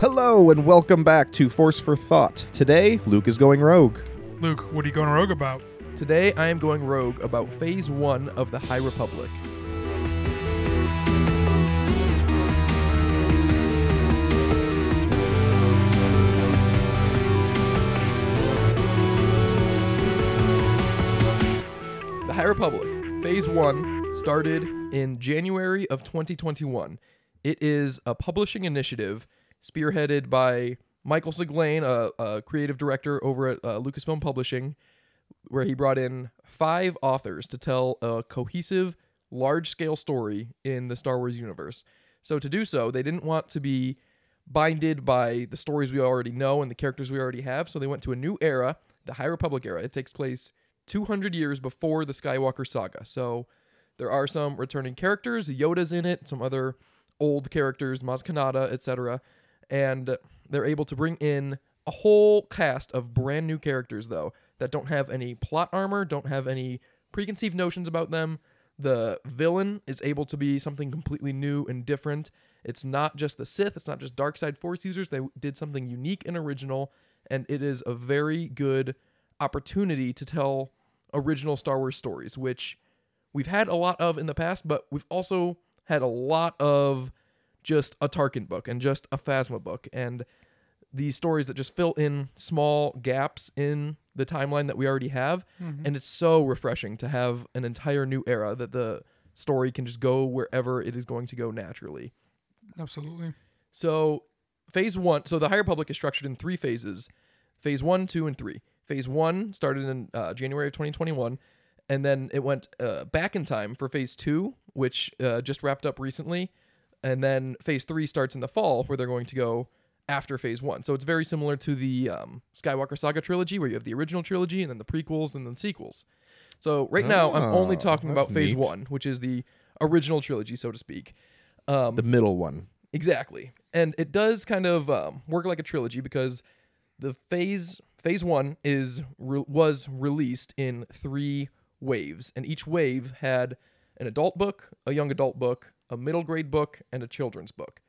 Hello and welcome back to Force for Thought. Today, Luke is going rogue. Luke, what are you going rogue about? Today I am going rogue about Phase 1 of the High Republic. The High Republic, Phase 1, started in January of 2021. It is a publishing initiative spearheaded by Michael Siglain, a, a creative director over at uh, Lucasfilm Publishing, where he brought in five authors to tell a cohesive, large scale story in the Star Wars universe. So, to do so, they didn't want to be binded by the stories we already know and the characters we already have. So, they went to a new era, the High Republic era. It takes place 200 years before the Skywalker saga. So, there are some returning characters, Yoda's in it, some other old characters, Maz Kanata, etc. And they're able to bring in a whole cast of brand new characters, though, that don't have any plot armor, don't have any preconceived notions about them. The villain is able to be something completely new and different. It's not just the Sith, it's not just dark side force users. They did something unique and original, and it is a very good opportunity to tell original Star Wars stories, which we've had a lot of in the past, but we've also had a lot of just a Tarkin book and just a Phasma book and these stories that just fill in small gaps in the timeline that we already have. And it's so refreshing to have an entire new era that the story can just go wherever it is going to go naturally. Absolutely. So, phase one, so the High Republic is structured in three phases phase one, two, and three. Phase one started in uh, January of 2021, and then it went uh, back in time for phase two, which uh, just wrapped up recently. And then phase three starts in the fall, where they're going to go after phase one. So it's very similar to the um, Skywalker Saga trilogy, where you have the original trilogy and then the prequels and then sequels. So right now, I'm only Oh, talking about that's phase neat. one, which is the original trilogy, so to speak. Um, The middle one. Exactly, and it does kind of um, work like a trilogy because the phase phase one is re- was released in three waves, and each wave had an adult book, a young adult book, a middle grade book, and a children's book.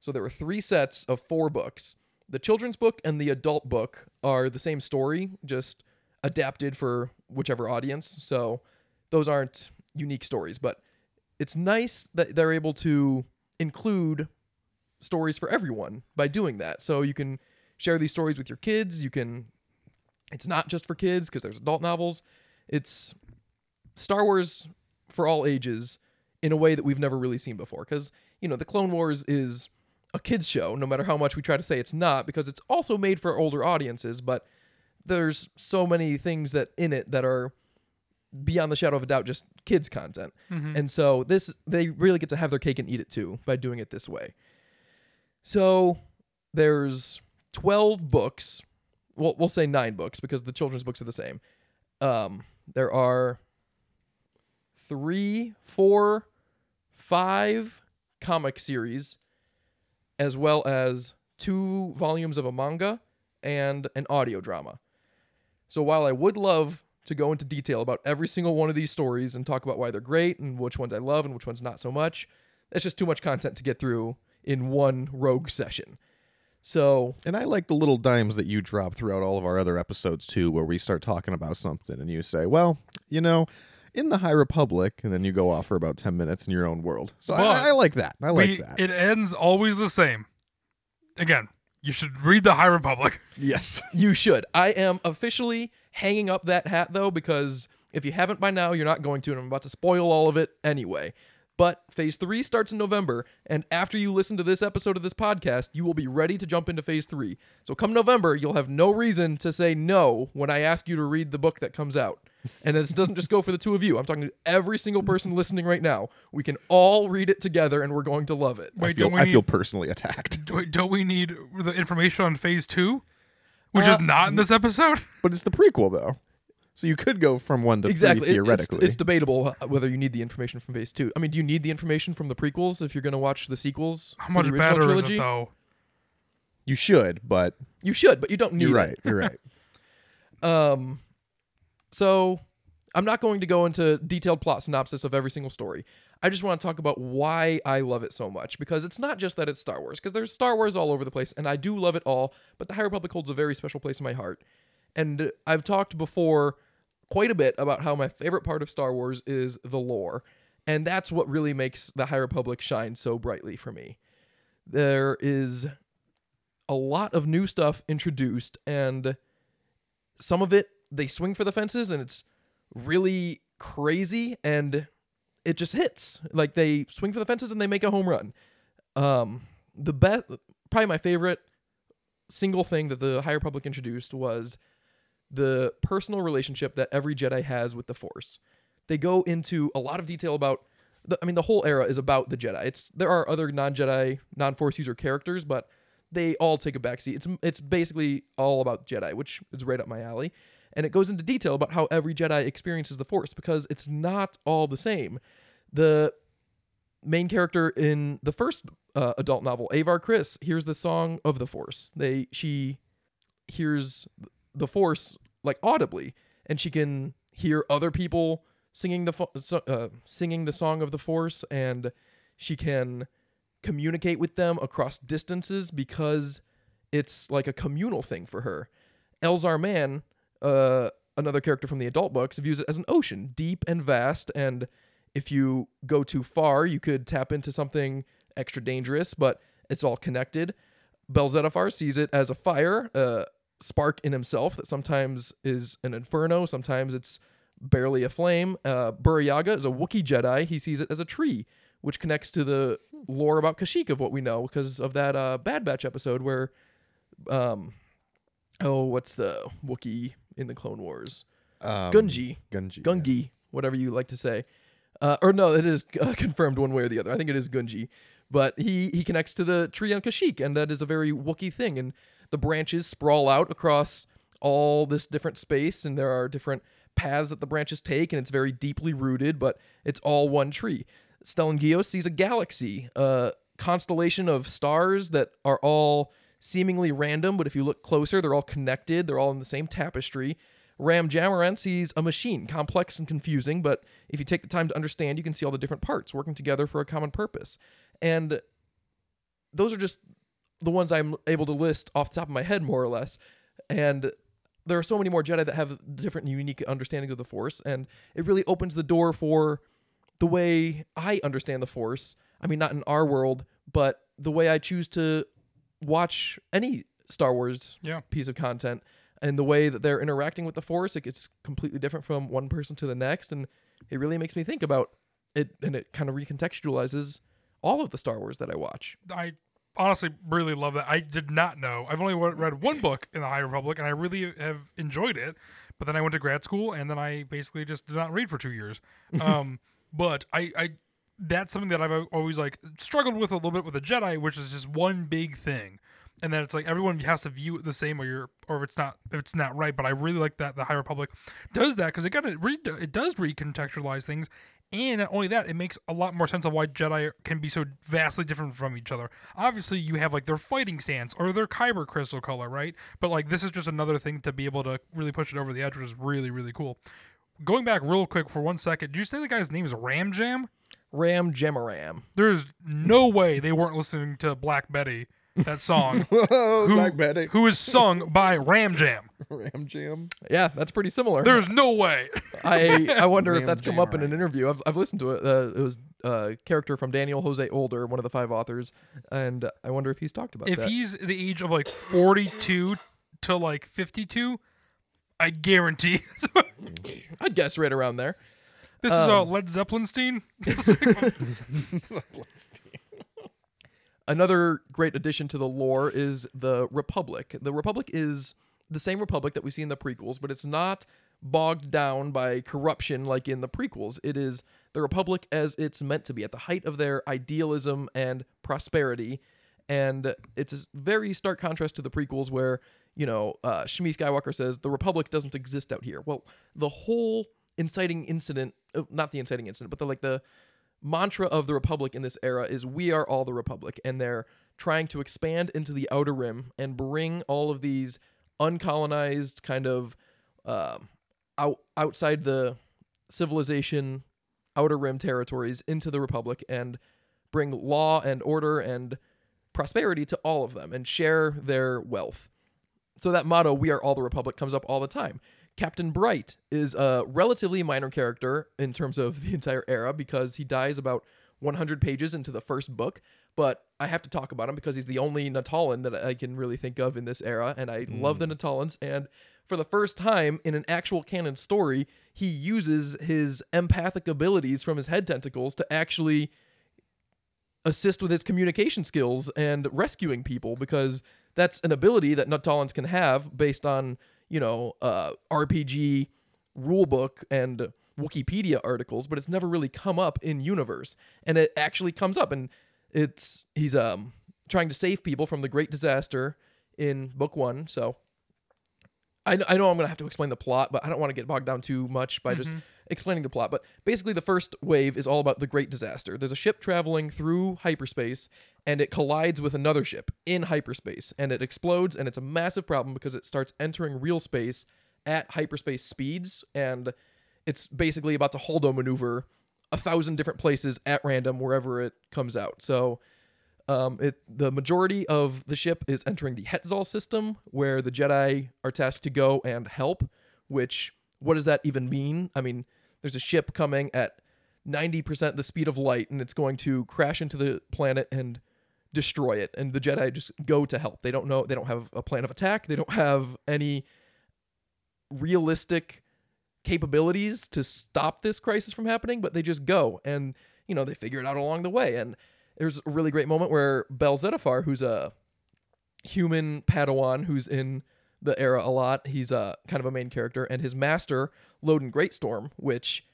So there were three sets of four books. The children's book and the adult book are the same story, just adapted for whichever audience. So those aren't unique stories, but it's nice that they're able to include stories for everyone by doing that. So you can share these stories with your kids. You can it's not just for kids because there's adult novels. It's Star Wars for all ages in a way that we've never really seen before cuz you know, the Clone Wars is a kids show no matter how much we try to say it's not because it's also made for older audiences, but there's so many things that in it that are beyond the shadow of a doubt just kids content. And so this they really get to have their cake and eat it too by doing it this way. So there's 12 books. Well, we'll say 9 books because the children's books are the same. Um there are 3, 4, 5 comic series as well as two volumes of a manga and an audio drama. So while I would love to go into detail about every single one of these stories and talk about why they're great and which ones I love and which ones not so much, it's just too much content to get through in one rogue session. So And I like the little dimes that you drop throughout all of our other episodes too, where we start talking about something and you say, well, you know, in the High Republic, and then you go off for about 10 minutes in your own world. So I, I like that. I like we, that. It ends always the same. Again, you should read the High Republic. yes. you should. I am officially hanging up that hat though because if you haven't by now, you're not going to, and I'm about to spoil all of it anyway. But phase three starts in November, and after you listen to this episode of this podcast, you will be ready to jump into phase three. So come November, you'll have no reason to say no when I ask you to read the book that comes out. And this doesn't just go for the two of you. I'm talking to every single person listening right now. We can all read it together, and we're going to love it. I Wait, feel, don't we I need, feel personally attacked. wait, don't we need the information on Phase Two, which Uh, is not in this episode? But it's the prequel, though. So you could go from one to exactly. three It- it's- theoretically. It's, debatable whether you need the information from phase two. I mean, do you need the information from the prequels if you're going to watch the sequels? How much the original better trilogy? is it though? you should, but You should, but you don't need you're it. right. You're right. Um, so I'm not going to go into detailed plot synopsis of every single story. I just want to talk about why I love it so much because it's not just that it's Star Wars, because there's Star Wars all over the place, and I do love it all, but the High Republic holds a very special place in my heart. And I've talked before quite a bit about how my favorite part of Star Wars is the lore, and that's what really makes the High Republic shine so brightly for me. There is a lot of new stuff introduced, and some of it they swing for the fences, and it's really crazy and it just hits. Like they swing for the fences and they make a home run. Um, the best, probably my favorite single thing that the High Republic introduced was the personal relationship that every Jedi has with the Force. They go into a lot of detail about. The, I mean, the whole era is about the Jedi. It's there are other non-Jedi, non-Force user characters, but they all take a backseat. It's it's basically all about Jedi, which is right up my alley. And it goes into detail about how every Jedi experiences the Force because it's not all the same. The main character in the first uh, adult novel, Avar Kriss, hears the song of the Force. They she hears the Force like audibly, and she can hear other people singing the fo- uh, singing the song of the Force, and she can communicate with them across distances because it's like a communal thing for her. Elzar Mann, uh, another character from the adult books, views it as an ocean, deep and vast, and if you go too far, you could tap into something extra dangerous, but it's all connected. Bell Zettifar sees it as a fire, a spark in himself that sometimes is an inferno, sometimes it's barely a flame. Uh, Burryaga is a Wookiee Jedi. He sees it as a tree, which connects to the lore about Kashyyyk of what we know because of that uh, Bad Batch episode where, um, oh, what's the Wookiee in the Clone Wars? Um, Gunji. Gunji. Gungi, whatever you like to say. Uh, or no, it is uh, confirmed one way or the other. I think it is Gunji, but he he connects to the tree on Kashyyyk, and that is a very Wookiee thing. And the branches sprawl out across all this different space, and there are different paths that the branches take, and it's very deeply rooted, but it's all one tree. Stellan Gios sees a galaxy, a constellation of stars that are all seemingly random, but if you look closer, they're all connected. They're all in the same tapestry. Ram Jomaram sees a machine, complex and confusing, but if you take the time to understand, you can see all the different parts working together for a common purpose. And those are just the ones I'm able to list off the top of my head, more or less. And there are so many more Jedi that have different, unique understanding of the Force, and it really opens the door for the way I understand the Force. I mean, not in our world, but the way I choose to watch any Star Wars Yeah. piece of content and the way that they're interacting with the force it gets completely different from one person to the next and it really makes me think about it and it kind of recontextualizes all of the star wars that i watch I honestly really love that. I did not know. I've only read one book in the High Republic, and I really have enjoyed it. But then I went to grad school, and then I basically just did not read for two years. Um, but I, I, that's something that I've always like struggled with a little bit with the Jedi, which is just one big thing, and then it's like everyone has to view it the same, or you're, or if it's not, if it's not right. But I really like that the High Republic does that because it got it, read, it does recontextualize things. And not only that, it makes a lot more sense of why Jedi can be so vastly different from each other. Obviously, you have like their fighting stance or their kyber crystal color, right? But like this is just another thing to be able to really push it over the edge, which is really, really cool. Going back real quick for one second, did you say the guy's name is Ram Jam? Ram Jomaram There's no way they weren't listening to Black Betty, that song, Whoa, who, Black Betty. who is sung by Ram Jam. Ram Jam. yeah that's pretty similar. There's no way. i i wonder if Ram that's come up in an interview. I've, I've listened to it. Uh, it was a character from daniel jose older one of the five authors and i wonder if he's talked about if that. he's the age of like 42 to like 52 i guarantee. I'd guess right around there. This is uh, Um, led zeppelinstein another great addition to the lore is the Republic. The Republic is the same Republic that we see in the prequels, but it's not bogged down by corruption like in the prequels. It is the Republic as it's meant to be, at the height of their idealism and prosperity. And it's a very stark contrast to the prequels where, you know, uh, Shmi Skywalker says, the Republic doesn't exist out here. Well, the whole inciting incident, uh, not the inciting incident, but the like the mantra of the republic in this era is we are all the republic and they're trying to expand into the outer rim and bring all of these uncolonized kind of um, out outside the civilization outer rim territories into the Republic and bring law and order and prosperity to all of them and share their wealth. So that motto, "We are all the Republic," comes up all the time. Captain Bright is a relatively minor character in terms of the entire era because he dies about 100 pages into the first book, but I have to talk about him because he's the only Nautolan that I can really think of in this era, and I love the hmm. Nautolans. And for the first time in an actual canon story, he uses his empathic abilities from his head tentacles to actually assist with his communication skills and rescuing people because that's an ability that Nautolans can have based on, you know, uh, RPG rulebook and Wikipedia articles, but it's never really come up in universe. And it actually comes up and it's he's um trying to save people from the great disaster in book 1. So I, I know I'm going to have to explain the plot, but I don't want to get bogged down too much by just explaining the plot. But basically, the first wave is all about the great disaster. There's a ship traveling through hyperspace, and it collides with another ship in hyperspace, and it explodes, and it's a massive problem because it starts entering real space at hyperspace speeds, and it's basically about to holdo maneuver a thousand different places at random wherever it comes out. So um, it the majority of the ship is entering the Hetzal system, where the Jedi are tasked to go and help. Which what does that even mean? I mean, there's a ship coming at 90% the speed of light, and it's going to crash into the planet and destroy it. And the Jedi just go to help. They don't know. They don't have a plan of attack. They don't have any realistic capabilities to stop this crisis from happening, but they just go and you know they figure it out along the way. And there's a really great moment where Bell Zettifar, who's a human Padawan who's in the era a lot, he's a kind of a main character, and his master Loden Greatstorm, which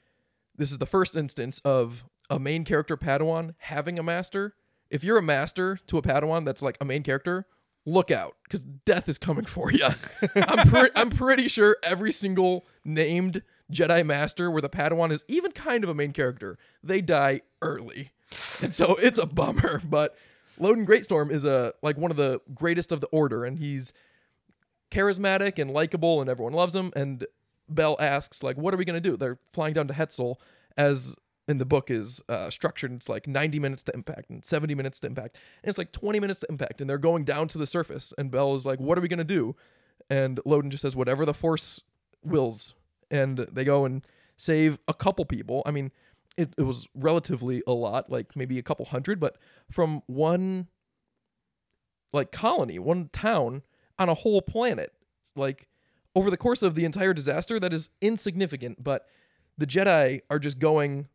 this is the first instance of a main character Padawan having a master. If you're a master to a Padawan that's like a main character, look out because death is coming for you. I'm, pre- I'm pretty sure every single named Jedi Master where the Padawan is even kind of a main character, they die early. And so it's a bummer. But Loden Greatstorm is a like one of the greatest of the Order, and he's charismatic and likable, and everyone loves him. And Bell asks, like, what are we gonna do? They're flying down to Hetzal, as in the book is uh, structured. It's like 90 minutes to impact and 70 minutes to impact, and it's like 20 minutes to impact, and they're going down to the surface. And Bell is like, what are we gonna do? And Loden just says, whatever the Force wills, and they go and save a couple people. I mean, it, it was relatively a lot, like maybe a couple hundred, but from one like colony, one town on a whole planet. Like over the course of the entire disaster, that is insignificant, but the Jedi are just going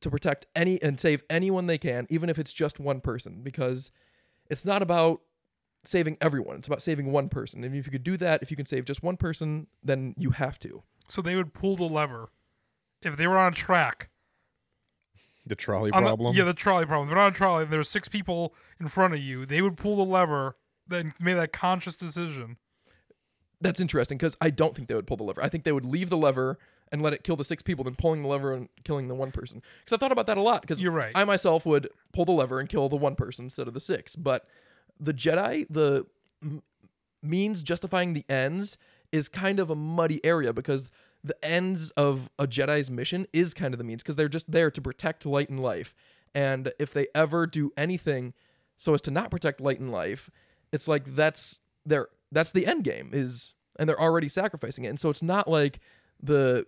to protect any and save anyone they can, even if it's just one person, because it's not about saving everyone. It's about saving one person. And if you could do that, if you can save just one person, then you have to. So they would pull the lever if they were on a track. The trolley on the- problem. yeah, the trolley problem. If they're on a trolley, and there were six people in front of you. They would pull the lever, then made that conscious decision. That's interesting because I don't think they would pull the lever. I think they would leave the lever and let it kill the six people, than pulling the lever and killing the one person. Because I thought about that a lot. Because You're right. I myself would pull the lever and kill the one person instead of the six. But the Jedi, the m- means justifying the ends is kind of a muddy area because the ends of a Jedi's mission is kind of the means because they're just there to protect light and life. And if they ever do anything so as to not protect light and life, it's like that's their that's the end game is and they're already sacrificing it. And so it's not like the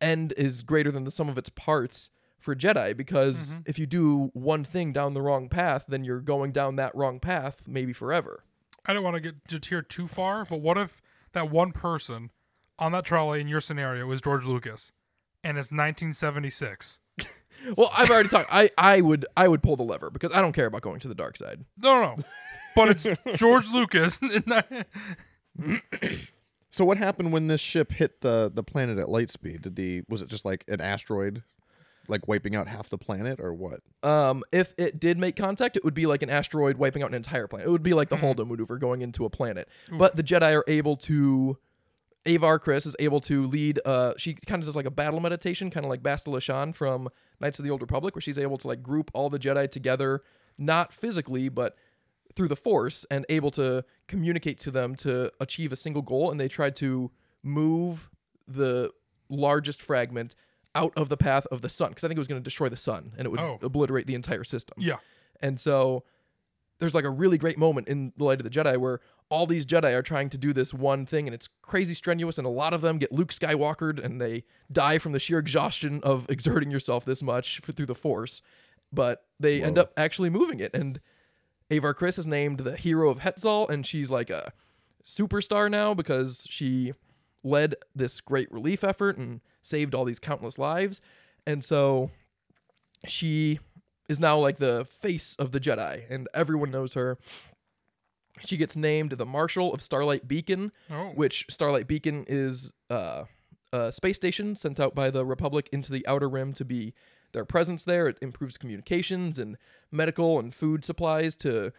end is greater than the sum of its parts for Jedi because mm-hmm. if you do one thing down the wrong path, then you're going down that wrong path maybe forever. I don't want to get to tier too far, but what if that one person on that trolley in your scenario was George Lucas, and it's 1976? Well, I've already talked. I I would I would pull the lever because I don't care about going to the dark side. No, no, no. but it's George Lucas. So what happened when this ship hit the the planet at light speed? Did the was it just like an asteroid, like wiping out half the planet, or what? Um, if it did make contact, it would be like an asteroid wiping out an entire planet. It would be like the Holdo maneuver going into a planet. But the Jedi are able to. Avar Kriss is able to lead. Uh, she kind of does like a battle meditation, kind of like Bastila Shan from Knights of the Old Republic, where she's able to like group all the Jedi together, not physically, but through the Force, and able to communicate to them to achieve a single goal. And they tried to move the largest fragment out of the path of the sun because I think it was going to destroy the sun and it would Oh. obliterate the entire system. Yeah. And so there's like a really great moment in The Light of the Jedi where all these Jedi are trying to do this one thing and it's crazy strenuous and a lot of them get Luke Skywalkered and they die from the sheer exhaustion of exerting yourself this much for, through the force. But they end up actually moving it and Avar Kriss is named the hero of Hetzal and she's like a superstar now because she led this great relief effort and saved all these countless lives. And so she is now like the face of the Jedi, and everyone knows her. She gets named the Marshal of Starlight Beacon, Oh. which Starlight Beacon is uh, a space station sent out by the Republic into the Outer Rim to be their presence there. It improves communications and medical and food supplies to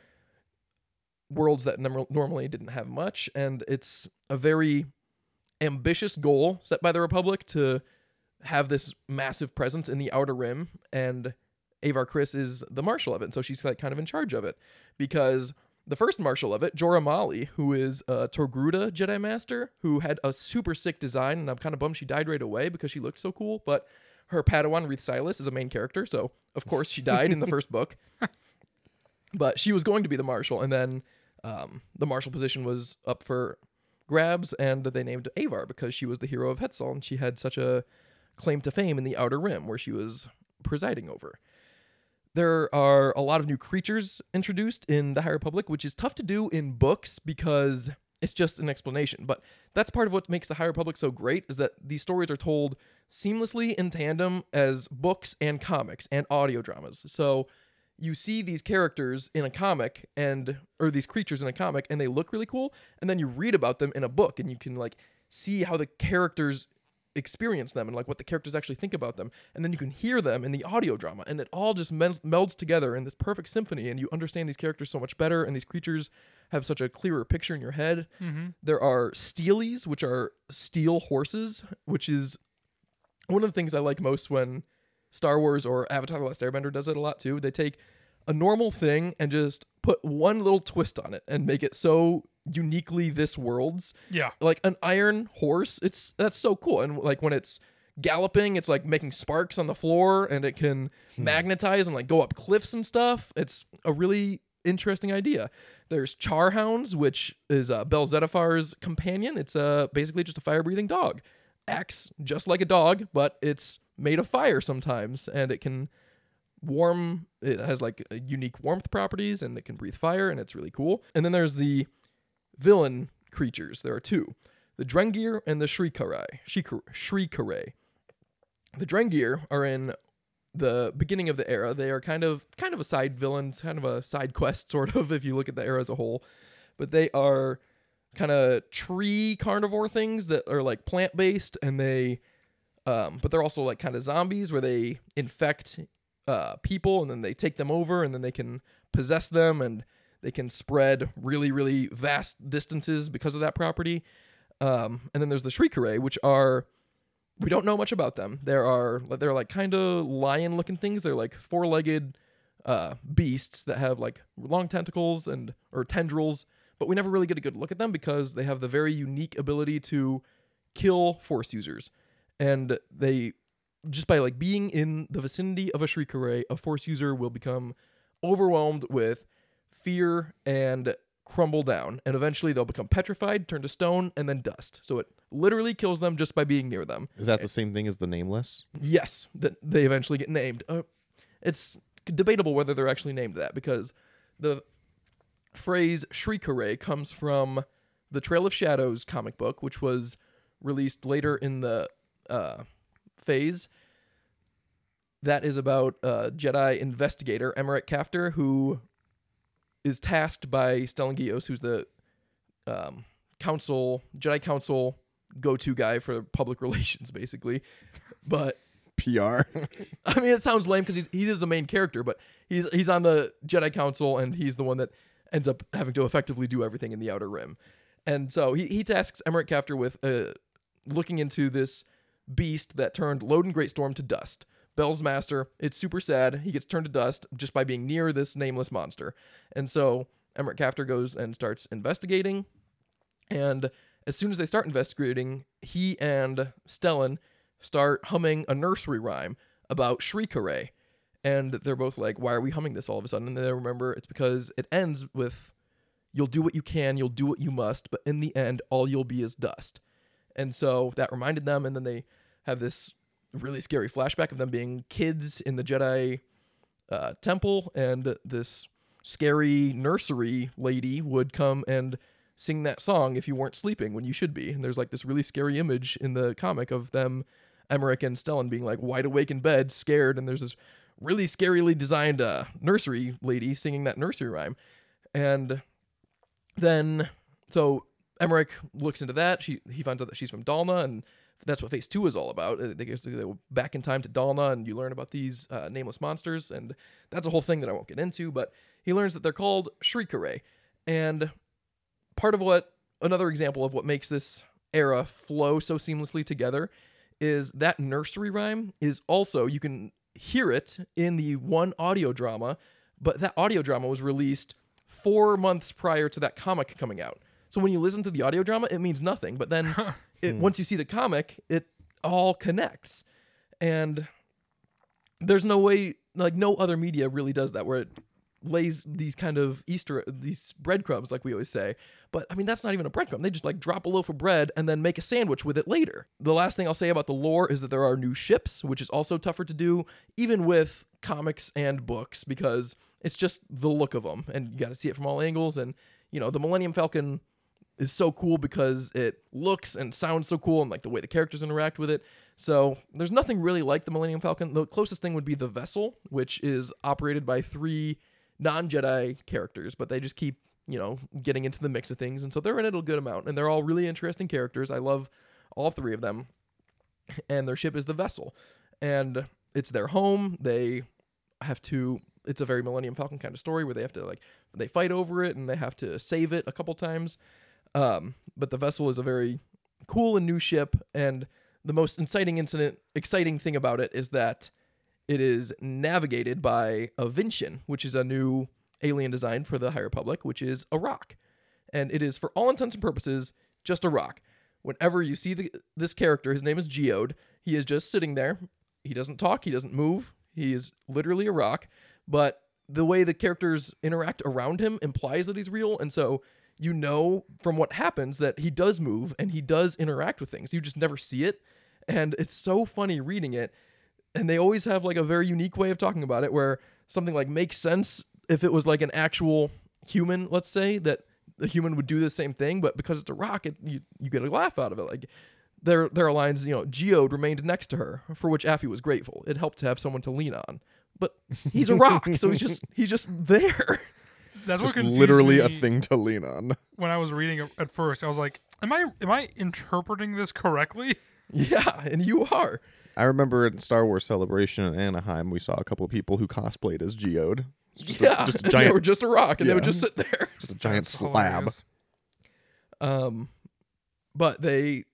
worlds that norm- normally didn't have much, and it's a very ambitious goal set by the Republic to have this massive presence in the Outer Rim, and Avar Kriss is the marshal of it, and so she's like kind of in charge of it. Because the first marshal of it, Jora Malli, who is a Togruta Jedi Master, who had a super sick design, and I'm kind of bummed she died right away because she looked so cool, but her Padawan Reath Silas is a main character, so of course she died in the first book. But she was going to be the marshal, and then um, the marshal position was up for grabs, and they named Avar because she was the hero of Hetzal, and she had such a claim to fame in the Outer Rim, where she was presiding over. There are a lot of new creatures introduced in the High Republic, which is tough to do in books because it's just an explanation. But that's part of what makes the High Republic so great is that these stories are told seamlessly in tandem as books and comics and audio dramas. So you see these characters in a comic and or these creatures in a comic and they look really cool and then you read about them in a book and you can like see how the characters experience them and like what the characters actually think about them. And then you can hear them in the audio drama and it all just mel- melds together in this perfect symphony and you understand these characters so much better and these creatures have such a clearer picture in your head. Mm-hmm. there are steelies which are steel horses which is one of the things i like most when star wars or avatar the last airbender does it a lot too. They take a normal thing and just put one little twist on it and make it so uniquely this world's. Yeah. like an iron horse it's that's so cool. And like when it's galloping it's like making sparks on the floor and it can magnetize and like go up cliffs and stuff. It's a really interesting idea. There's charhounds which is uh, Bell Zettifar's companion. It's uh, basically just a fire breathing dog. Acts just like a dog but it's made of fire sometimes and it can warm it has like unique warmth properties and it can breathe fire and it's really cool. And then there's the villain creatures. There are two the Drengir and the Shrii Ka Rai. Shikar- The Drengir are in the beginning of the era. They are kind of kind of a side villain, kind of a side quest, sort of, if you look at the era as a whole. But they are kind of tree carnivore things that are like plant based and they um, but they're also like kind of zombies where they infect uh, people and then they take them over and then they can possess them and they can spread really really vast distances because of that property. Um, and then there's the Shrii Ka Rai which are we don't know much about them. There are they're like kind of lion looking things. They're like four-legged uh, beasts that have like long tentacles and or tendrils but we never really get a good look at them because they have the very unique ability to kill force users. And they just by like being in the vicinity of a Shrii Ka Rai a force user will become overwhelmed with fear and crumble down and eventually they'll become petrified turn to stone and then dust. So it literally kills them just by being near them. Is that the same thing as the nameless? yes that they eventually get named. Uh, it's debatable whether they're actually named that because the phrase Shrii Ka Rai comes from the trail of shadows comic book which was released later in the uh, phase. That is about jedi investigator Emerick Caphtor who is tasked by stellan gios who's the um, council jedi council go-to guy for public relations basically but PR. I mean, it sounds lame because he's he is the main character, but he's he's on the Jedi Council and he's the one that ends up having to effectively do everything in the Outer Rim. And so he, he tasks Emerick Caphtor with uh, looking into this beast that turned Loden Greatstorm to dust. Bell's master. It's super sad. He gets turned to dust just by being near this nameless monster. And so Emerick Caphtor goes and starts investigating. And as soon as they start investigating, he and Stellan start humming a nursery rhyme about Shrii Ka Rai. And they're both like, why are we humming this all of a sudden? And they remember it's because it ends with, you'll do what you can, you'll do what you must, but in the end, all you'll be is dust. And so that reminded them, and then they have this really scary flashback of them being kids in the Jedi uh, temple, and this scary nursery lady would come and sing that song if you weren't sleeping when you should be. And there's like this really scary image in the comic of them, Emerick and Stellan, being like wide awake in bed, scared, and there's this really scarily designed uh, nursery lady singing that nursery rhyme. And then, so Emmerich looks into that. She he finds out that she's from Dalna, and that's what Phase Two is all about. They go back in time to Dalna, and you learn about these uh, nameless monsters, and that's a whole thing that I won't get into. But he learns that they're called Shrii Ka Rai, and part of what another example of what makes this era flow so seamlessly together is that nursery rhyme is also you can hear it in the one audio drama, but that audio drama was released four months prior to that comic coming out. So when you listen to the audio drama, it means nothing. But then it, hmm. once you see the comic, it all connects. And there's no way, like no other media really does that, where it lays these kind of Easter, these breadcrumbs, like we always say. But I mean, that's not even a breadcrumb. They just like drop a loaf of bread and then make a sandwich with it later. The last thing I'll say about the lore is that there are new ships, which is also tougher to do, even with comics and books, because it's just the look of them, and you got to see it from all angles. And you know, the Millennium Falcon is so cool because it looks and sounds so cool and like the way the characters interact with it. So there's nothing really like the Millennium Falcon. The closest thing would be the vessel, which is operated by three non-Jedi characters, but they just keep, you know, getting into the mix of things. And so they're in it a good amount and they're all really interesting characters. I love all three of them. And their ship is the vessel. And it's their home. They have to it's a very Millennium Falcon kind of story where they have to like they fight over it and they have to save it a couple times. Um, but the vessel is a very cool and new ship, and the most inciting incident, exciting thing about it is that it is navigated by a Vintian, which is a new alien design for the High Republic, which is a rock, and it is for all intents and purposes just a rock. Whenever you see the, this character, his name is Geode. He is just sitting there. He doesn't talk. He doesn't move. He is literally a rock. But the way the characters interact around him implies that he's real, and so you know from what happens that he does move and he does interact with things. You just never see it. And it's so funny reading it. And they always have like a very unique way of talking about it where something like makes sense if it was like an actual human, let's say, that the human would do the same thing, but because it's a rock, it, you, you get a laugh out of it. Like there there are lines, you know, Geode remained next to her, for which Affie was grateful. It helped to have someone to lean on. But he's a rock, so he's just he's just there. That's Just literally a thing to lean on. when I was reading it at first. I was like, "Am I am I interpreting this correctly?" Yeah, and you are. I remember at Star Wars Celebration in Anaheim, we saw a couple of people who cosplayed as Geode. Just yeah, a, just a they were just a rock, and they would just sit there. just a giant That's slab. hilarious. Um, but they,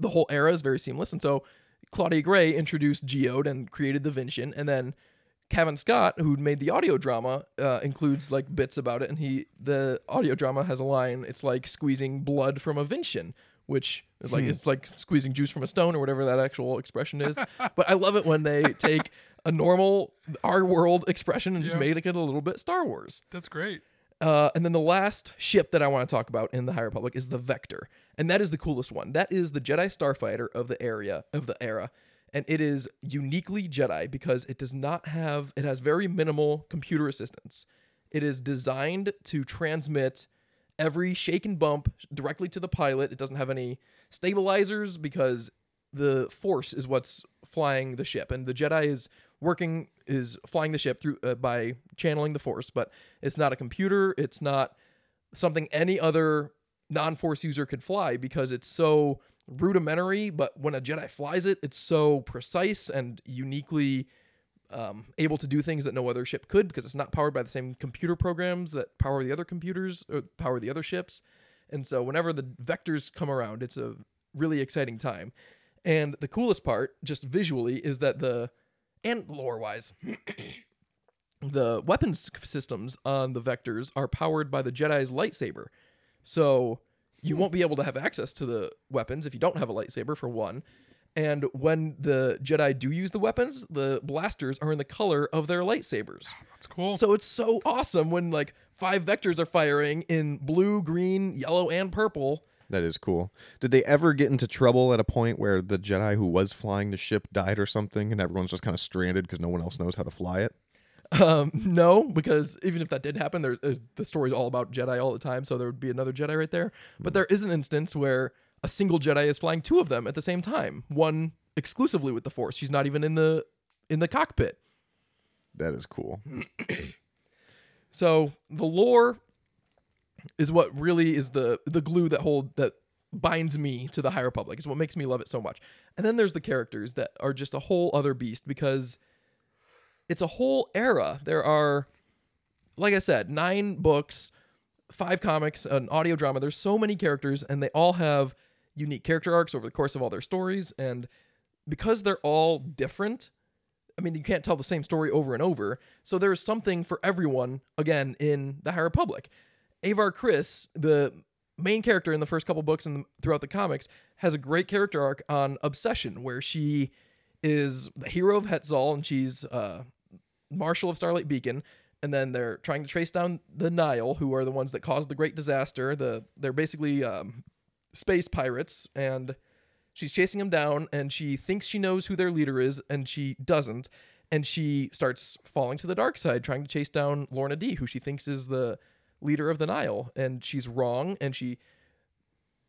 the whole era is very seamless, and so Claudia Gray introduced Geode and created the Vintian, and then Cavan Scott, who made the audio drama, uh, includes like bits about it, and he the audio drama has a line. It's like squeezing blood from a Vintian, which is like it's like squeezing juice from a stone or whatever that actual expression is. but I love it when they take a normal our world expression and just Yeah. make it a little bit Star Wars. That's great. Uh, and then the last ship that I want to talk about in the High Republic is the Vector, and that is the coolest one. That is the Jedi starfighter of the area of the era, and it is uniquely Jedi because it does not have it has very minimal computer assistance. It is designed to transmit every shake and bump directly to the pilot. It doesn't have any stabilizers because the Force is what's flying the ship, and the Jedi is working is flying the ship through uh, by channeling the Force. But it's not a computer. It's not something any other non-Force user could fly because it's so rudimentary. But when a Jedi flies it, it's so precise and uniquely um, able to do things that no other ship could because it's not powered by the same computer programs that power the other computers or power the other ships. And so whenever the vectors come around, it's a really exciting time. And the coolest part, just visually, is that the and lore wise, the weapons systems on the vectors are powered by the Jedi's lightsaber. So you won't be able to have access to the weapons if you don't have a lightsaber, for one. And when the Jedi do use the weapons, the blasters are in the color of their lightsabers. Oh, that's cool. So it's so awesome when like five vectors are firing in blue, green, yellow, and purple. That is cool. Did they ever get into trouble at a point where the Jedi who was flying the ship died or something, and everyone's just kind of stranded because no one else knows how to fly it? Um, no, because even if that did happen, there, there's the story's all about Jedi all the time, so there would be another Jedi right there. But there is an instance where a single Jedi is flying two of them at the same time, one exclusively with the Force. She's not even in the in the cockpit. That is cool. So the lore is what really is the the glue that hold that binds me to the High Republic. Is what makes me love it so much. And then there's the characters that are just a whole other beast because it's a whole era. There are, like I said, nine books, five comics, an audio drama. There's so many characters, and they all have unique character arcs over the course of all their stories. And because they're all different, I mean, you can't tell the same story over and over. So there's something for everyone, again, in the High Republic. Avar Kriss, the main character in the first couple books and throughout the comics, has a great character arc on Obsession, where she is the hero of Hetzal and she's uh, Marshal of Starlight Beacon. And then they're trying to trace down the Nihil, who are the ones that caused the great disaster. The they're basically um, space pirates, and she's chasing them down. And she thinks she knows who their leader is, and she doesn't. And she starts falling to the dark side, trying to chase down Lourna Dee, who she thinks is the leader of the Nihil. And she's wrong, and she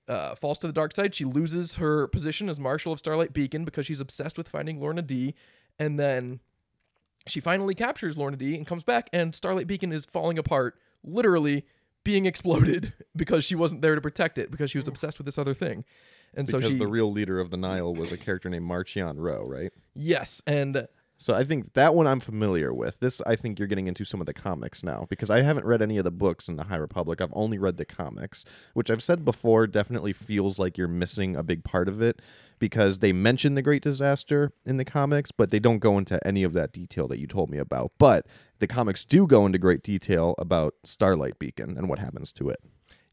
uh, falls to the dark side. She loses her position as Marshal of Starlight Beacon because she's obsessed with finding Lourna Dee. And then she finally captures Lourna Dee and comes back, and Starlight Beacon is falling apart, literally being exploded because she wasn't there to protect it because she was oh. obsessed with this other thing. And Because so she, the real leader of the Nihil was a character named Marchion Ro, right? yes, and So I think that one I'm familiar with. This I think you're getting into some of the comics now because I haven't read any of the books in the High Republic. I've only read the comics, which I've said before definitely feels like you're missing a big part of it because they mention the Great Disaster in the comics, but they don't go into any of that detail that you told me about. But the comics do go into great detail about Starlight Beacon and what happens to it.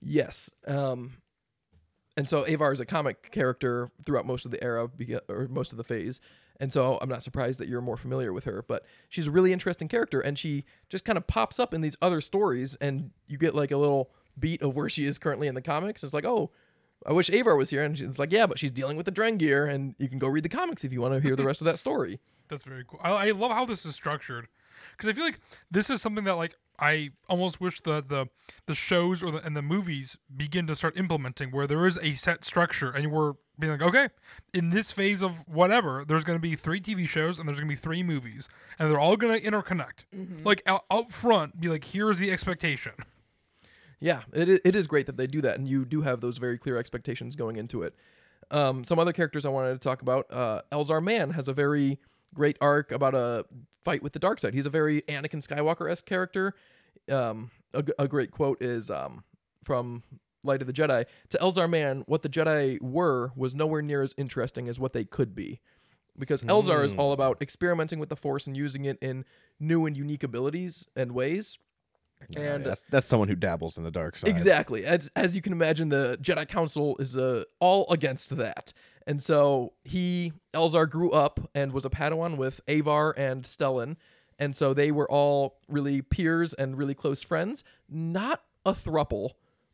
Yes. Um, and so Avar is a comic character throughout most of the era or most of the phase. And so I'm not surprised that you're more familiar with her, but she's a really interesting character and she just kind of pops up in these other stories and you get like a little beat of where she is currently in the comics. It's like, "Oh, I wish Avar was here." And it's like, "Yeah, but she's dealing with the Drengir and you can go read the comics if you want to hear the rest of that story." That's very cool. I, I love how this is structured because I feel like this is something that like I almost wish the the the shows or the and the movies begin to start implementing where there is a set structure and we're being like, okay, in this phase of whatever, there's going to be three TV shows and there's going to be three movies and they're all going to interconnect. Like out, out front, be like, here's the expectation. Yeah, it, it is great that they do that, and you do have those very clear expectations going into it. Um, some other characters I wanted to talk about. Uh, Elzar Mann has a very great arc about a fight with the dark side. He's a very Anakin Skywalker esque character. Um, a, g- a great quote is um, from Light of the Jedi to Elzar Mann, What the Jedi were was nowhere near as interesting as what they could be, because Elzar is all about experimenting with the Force and using it in new and unique abilities and ways. And that's that's someone who dabbles in the dark side. Exactly. As as you can imagine, the Jedi Council is uh, all against that. And so he, Elzar, grew up and was a Padawan with Avar and Stellan. And so they were all really peers and really close friends. Not a thruple,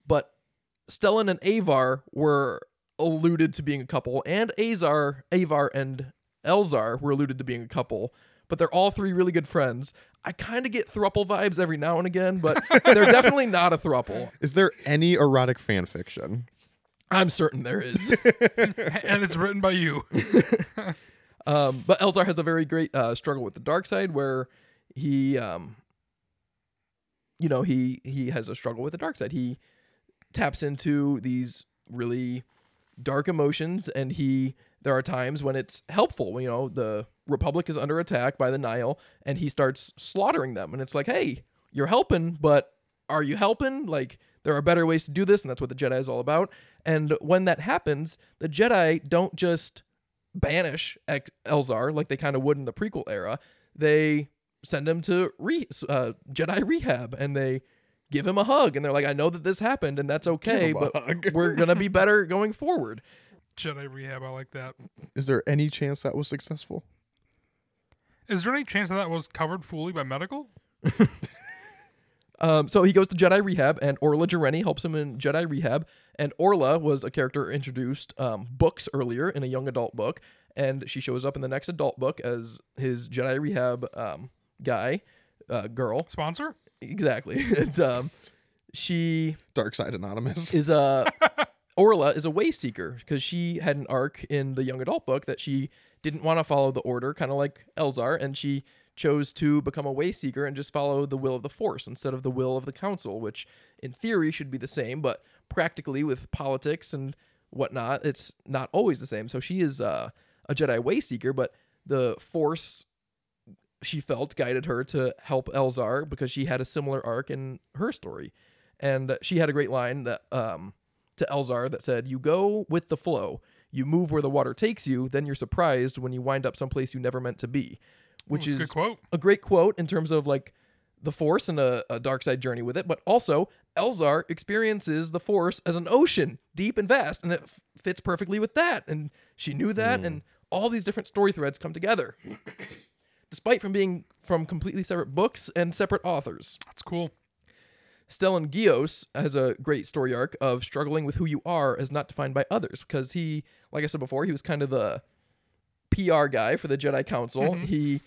but Stellan and Avar were alluded to being a couple, and Azar, Avar and Elzar were alluded to being a couple. But they're all three really good friends. I kind of get thruple vibes every now and again, but they're definitely not a thruple. Is there any erotic fan fiction? I'm certain there is. and it's written by you. Um, but Elzar has a very great uh, struggle with the dark side, where he, um, you know, he he has a struggle with the dark side. He taps into these really dark emotions, and he there are times when it's helpful. You know, the Republic is under attack by the Nihil, and he starts slaughtering them, and it's like, hey, you're helping, but are you helping? Like, there are better ways to do this, and that's what the Jedi is all about. And when that happens, the Jedi don't just banish Elzar like they kind of would in the prequel era. They send him to re- uh, Jedi rehab and they give him a hug and they're like, I know that this happened and that's okay, but we're gonna be better going forward. Jedi rehab. I like that. Is there any chance that was successful? Is there any chance that that was covered fully by medical? Um, so he goes to Jedi rehab, and Orla Jareni helps him in Jedi rehab. And Orla was a character introduced um, books earlier in a young adult book, and she shows up in the next adult book as his Jedi rehab um, guy, uh, girl. Sponsor? Exactly. and, um, she Dark Side Anonymous. is a Orla is a way seeker because she had an arc in the young adult book that she didn't want to follow the order, kind of like Elzar, and she chose to become a way seeker and just follow the will of the Force instead of the will of the Council, which in theory should be the same, but practically with politics and whatnot, it's not always the same. So she is uh, a Jedi way seeker, but the Force she felt guided her to help Elzar because she had a similar arc in her story. And she had a great line that um, to Elzar that said, "You go with the flow. You move where the water takes you. Then you're surprised when you wind up someplace you never meant to be," which Ooh, is a good quote. a great quote in terms of like the Force and a, a dark side journey with it. But also, Elzar experiences the Force as an ocean, deep and vast, and it f- fits perfectly with that. And she knew that, and all these different story threads come together, despite from being from completely separate books and separate authors. That's cool. Stellan Gios has a great story arc of struggling with who you are as not defined by others because he, like I said before, he was kind of the PR guy for the Jedi Council. He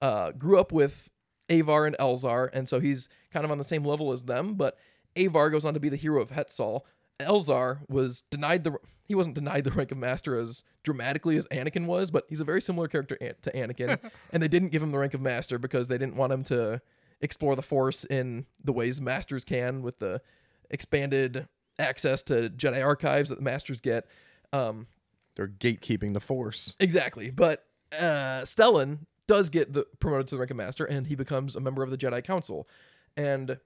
uh, grew up with Avar and Elzar, and so he's kind of on the same level as them. But Avar goes on to be the hero of Hetzal. Elzar was denied the he wasn't denied the rank of master as dramatically as Anakin was, but he's a very similar character an- to Anakin, and they didn't give him the rank of master because they didn't want him to explore the Force in the ways masters can with the expanded access to Jedi archives that the masters get. Um, They're gatekeeping the Force. Exactly. But uh, Stellan does get the promoted to the rank of master, and he becomes a member of the Jedi Council. And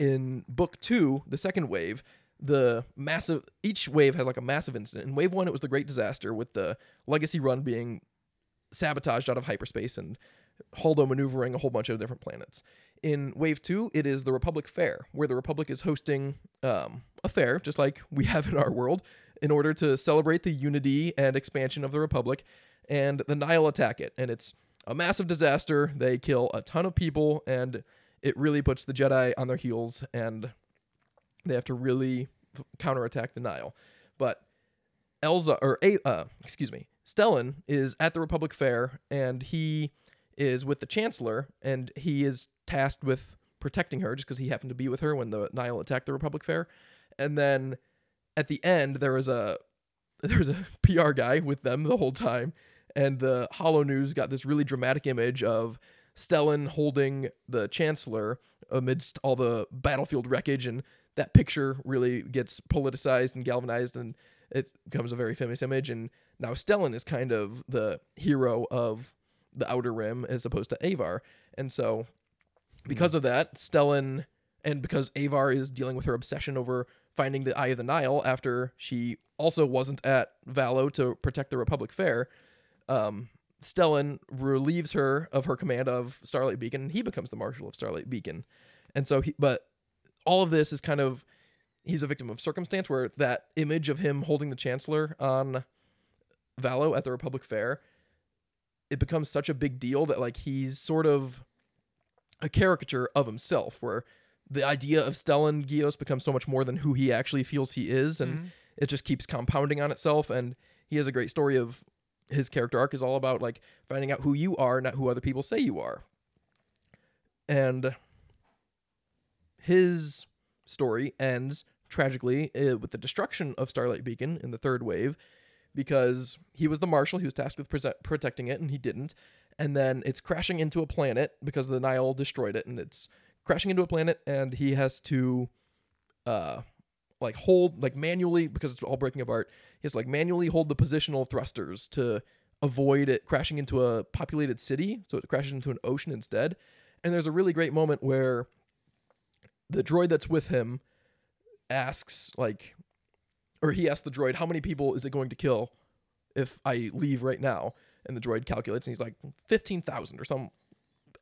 in book two, the second wave, the massive each wave has like a massive incident. In wave one, it was the Great Disaster with the Legacy Run being sabotaged out of hyperspace and Holdo maneuvering a whole bunch of different planets. In wave two, it is the Republic Fair, where the Republic is hosting um, a fair, just like we have in our world, in order to celebrate the unity and expansion of the Republic. And the Nihil attack it, and it's a massive disaster. They kill a ton of people, and it really puts the Jedi on their heels, and they have to really counterattack the Nihil. But Elzar or uh, excuse me, Stellan is at the Republic Fair, and he is with the Chancellor, and he is tasked with protecting her just because he happened to be with her when the Nihil attacked the Republic Fair. And then at the end, there was a there was a PR guy with them the whole time, and the Hollow News got this really dramatic image of Stellan holding the Chancellor amidst all the battlefield wreckage, and that picture really gets politicized and galvanized, and it becomes a very famous image. And now Stellan is kind of the hero of the Outer Rim as opposed to Avar, and so because of that, Stellan and because Avar is dealing with her obsession over finding the Eye of the Nihil after she also wasn't at Valo to protect the Republic Fair, um, Stellan relieves her of her command of Starlight Beacon, and he becomes the Marshal of Starlight Beacon. And so, he, but all of this is kind of he's a victim of circumstance where that image of him holding the Chancellor on Valo at the Republic Fair, it becomes such a big deal that like he's sort of a caricature of himself, where the idea of Stellan Gios becomes so much more than who he actually feels he is, and mm-hmm. it just keeps compounding on itself. And he has a great story of his character arc is all about like finding out who you are, not who other people say you are. And his story ends tragically uh, with the destruction of Starlight Beacon in the third wave because he was the marshal, he was tasked with prese- protecting it, and he didn't. And then it's crashing into a planet because the Nihil destroyed it, and it's crashing into a planet, and he has to, uh, like hold like manually because it's all breaking apart. He has to like manually hold the positional thrusters to avoid it crashing into a populated city, so it crashes into an ocean instead. And there's a really great moment where the droid that's with him asks like or he asks the droid how many people is it going to kill if i leave right now? And the droid calculates and he's like 15000 or some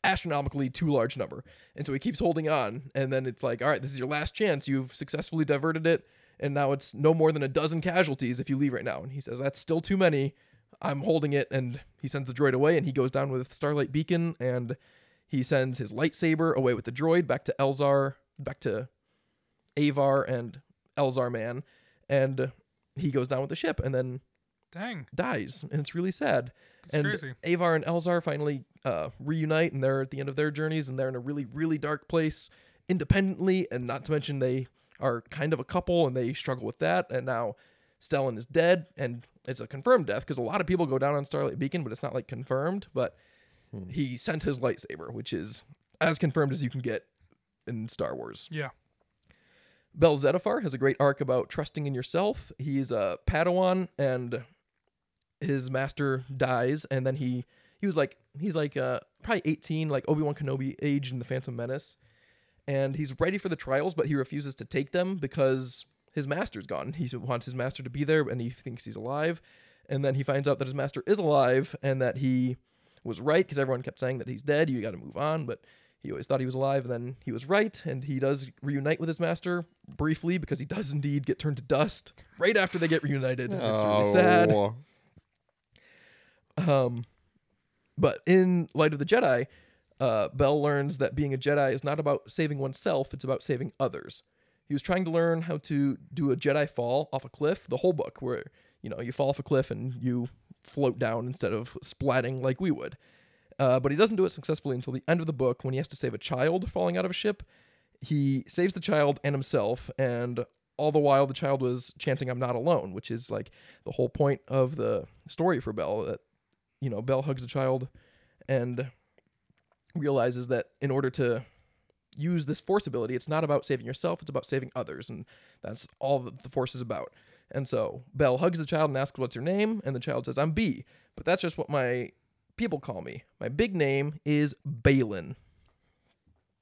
astronomically too large number. And so he keeps holding on and then it's like all right this is your last chance. You've successfully diverted it and now it's no more than a dozen casualties if you leave right now. And he says that's still too many. I'm holding it, and he sends the droid away, and he goes down with Starlight Beacon, and he sends his lightsaber away with the droid back to Elzar, back to Avar and Elzar Mann, and he goes down with the ship, and then Dang, dies, and it's really sad. it's and crazy. Avar and Elzar finally uh, reunite, and they're at the end of their journeys, and they're in a really, really dark place independently, and not to mention they are kind of a couple, and they struggle with that. And now Stellan is dead, and it's a confirmed death because a lot of people go down on Starlight Beacon, but it's not like confirmed. But he sent his lightsaber, which is as confirmed as you can get in Star Wars. Yeah. Bell Zettifar has a great arc about trusting in yourself. He's a Padawan and his master dies and then he he was like he's like uh probably 18 like Obi-Wan Kenobi age in the Phantom Menace. And he's ready for the trials but he refuses to take them because his master's gone. He wants his master to be there and he thinks he's alive. And then he finds out that his master is alive and that he was right because everyone kept saying that he's dead, you got to move on, but he always thought he was alive, and then he was right, and he does reunite with his master briefly because he does indeed get turned to dust right after they get reunited. It's really sad. Oh. Um, but in Light of the Jedi, uh, Bell learns that being a Jedi is not about saving oneself; it's about saving others. He was trying to learn how to do a Jedi fall off a cliff. The whole book, where you know you fall off a cliff and you float down instead of splatting like we would. Uh, but he doesn't do it successfully until the end of the book when he has to save a child falling out of a ship. He saves the child and himself, and all the while the child was chanting, I'm not alone, which is like the whole point of the story for Bell. That, you know, Bell hugs the child and realizes that in order to use this force ability, it's not about saving yourself, it's about saving others. And that's all that the force is about. And so Bell hugs the child and asks, What's your name? And the child says, I'm B. But that's just what my people call me. My big name is Balin,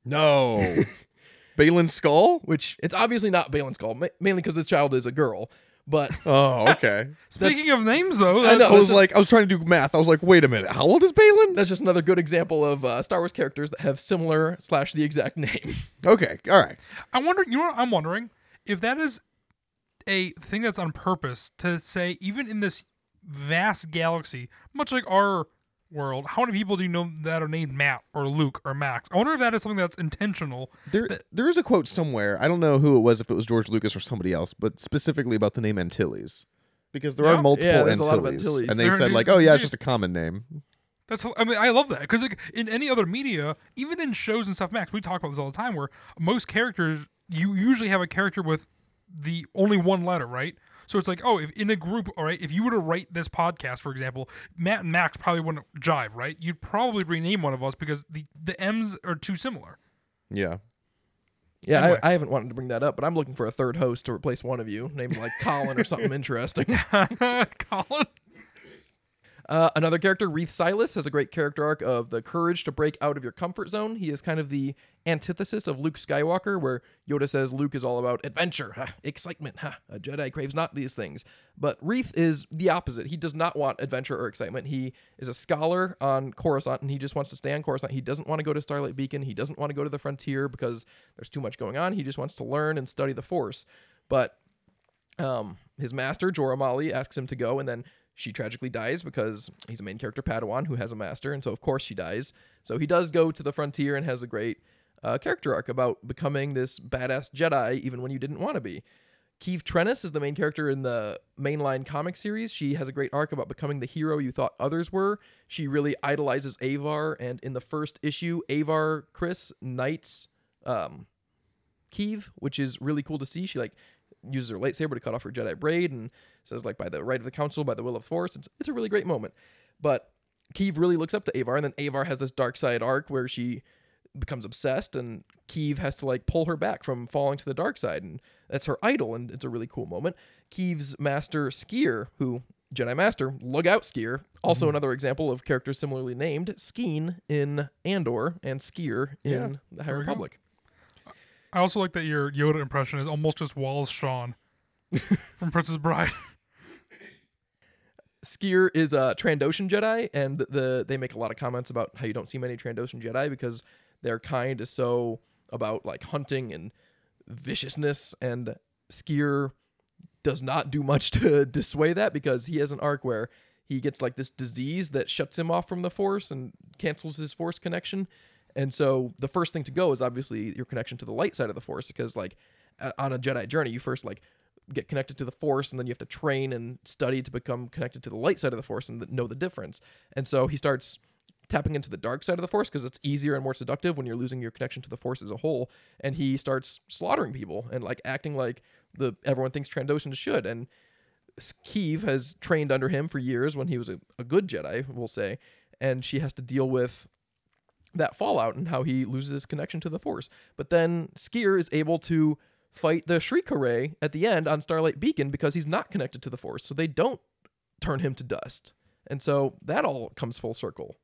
No. Balin Skull? which it's obviously not Balin's Skull, ma- mainly because this child is a girl. But Oh, okay. Speaking of names, though, I that- know. I was just- like, I was trying to do math. I was like, wait a minute. How old is Balin? that's just another good example of uh, Star Wars characters that have similar slash the exact name. Okay. All right. I wonder. You know what I'm wondering if that is a thing that's on purpose to say, even in this vast galaxy, much like our world, how many people do you know that are named Matt or Luke or Max? I wonder if that is something that's intentional. There, That- there is a quote somewhere. I don't know who it was, if it was George Lucas or somebody else, but specifically about the name Antilles. Because there Yeah? are multiple Yeah, there's a Antilles. lot of Antilles. And they There- said, like, oh, yeah, it's just a common name. That's I mean I love that because like in any other media, even in shows and stuff, Max, we talk about this all the time. Where most characters, you usually have a character with the only one letter, right? So it's like, oh, if in a group, all right, if you were to write this podcast, for example, Matt and Max probably wouldn't jive, right? You'd probably rename one of us because the the M's are too similar. Yeah. Yeah, Anyway. I, I haven't wanted to bring that up, but I'm looking for a third host to replace one of you, named like Colin or something interesting. Colin, Uh, another character, Reath Silas, has a great character arc of the courage to break out of your comfort zone. He is kind of the antithesis of Luke Skywalker, where Yoda says Luke is all about adventure, ha, excitement. Ha, a Jedi craves not these things. But Reath is the opposite. He does not want adventure or excitement. He is a scholar on Coruscant, and he just wants to stay on Coruscant. He doesn't want to go to Starlight Beacon. He doesn't want to go to the frontier because there's too much going on. He just wants to learn and study the Force. But um, his master, Jora Malli, asks him to go, and then she tragically dies because he's a main character Padawan who has a master, and so of course she dies. So he does go to the frontier and has a great uh, character arc about becoming this badass Jedi even when you didn't want to be. Keeve Trennis is the main character in the mainline comic series. She has a great arc about becoming the hero you thought others were. She really idolizes Avar, and in the first issue, Avar Kriss knights um, Keeve, which is really cool to see. She like uses her lightsaber to cut off her Jedi braid and says like by the right of the council, by the will of the Force. It's it's a really great moment. But Keeve really looks up to Avar, and then Avar has this dark side arc where she becomes obsessed, and Keeve has to like pull her back from falling to the dark side, and that's her idol, and it's a really cool moment. Keeve's master Sskeer, who Jedi Master, look out Sskeer, also another example of characters similarly named Skeen in Andor and Sskeer in Yeah. the High Republic. go. I also like that your Yoda impression is almost just Wallace Shawn from Princess Bride. Sskeer is a Trandoshan Jedi, and the they make a lot of comments about how you don't see many Trandoshan Jedi because their kind is so about like hunting and viciousness. And Sskeer does not do much to dissuade that because he has an arc where he gets like this disease that shuts him off from the force and cancels his force connection. And so the first thing to go is obviously your connection to the light side of the force because like uh, on a Jedi journey, you first like get connected to the force and then you have to train and study to become connected to the light side of the force and know the difference. And so he starts tapping into the dark side of the force because it's easier and more seductive when you're losing your connection to the force as a whole and he starts slaughtering people and like acting like the everyone thinks Trandoshans should and Keeve has trained under him for years when he was a, a good Jedi, we'll say, and she has to deal with that fallout and how he loses his connection to the Force. But then Sskeer is able to fight the Shrii Ka Rai at the end on Starlight Beacon because he's not connected to the Force, so they don't turn him to dust. And so that all comes full circle.